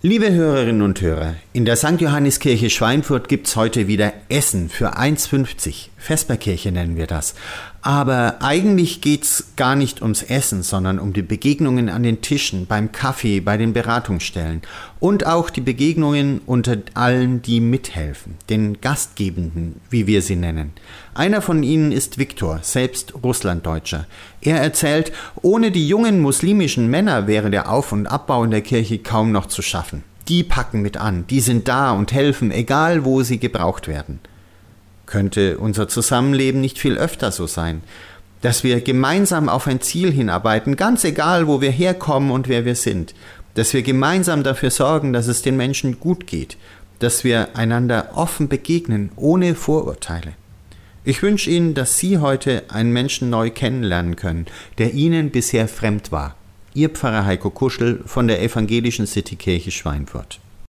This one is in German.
Liebe Hörerinnen und Hörer, in der St. Johanniskirche Schweinfurt gibt's heute wieder Essen für 1,50. Vesperkirche nennen wir das. Aber eigentlich geht's gar nicht ums Essen, sondern um die Begegnungen an den Tischen, beim Kaffee, bei den Beratungsstellen und auch die Begegnungen unter allen, die mithelfen, den Gastgebenden, wie wir sie nennen. Einer von ihnen ist Viktor, selbst Russlanddeutscher. Er erzählt, ohne die jungen muslimischen Männer wäre der Auf- und Abbau in der Kirche kaum noch zu schaffen. Die packen mit an, die sind da und helfen, egal wo sie gebraucht werden. Könnte unser Zusammenleben nicht viel öfter so sein? Dass wir gemeinsam auf ein Ziel hinarbeiten, ganz egal, wo wir herkommen und wer wir sind. Dass wir gemeinsam dafür sorgen, dass es den Menschen gut geht. Dass wir einander offen begegnen, ohne Vorurteile. Ich wünsche Ihnen, dass Sie heute einen Menschen neu kennenlernen können, der Ihnen bisher fremd war. Ihr Pfarrer Heiko Kuschel von der Evangelischen Citykirche Schweinfurt.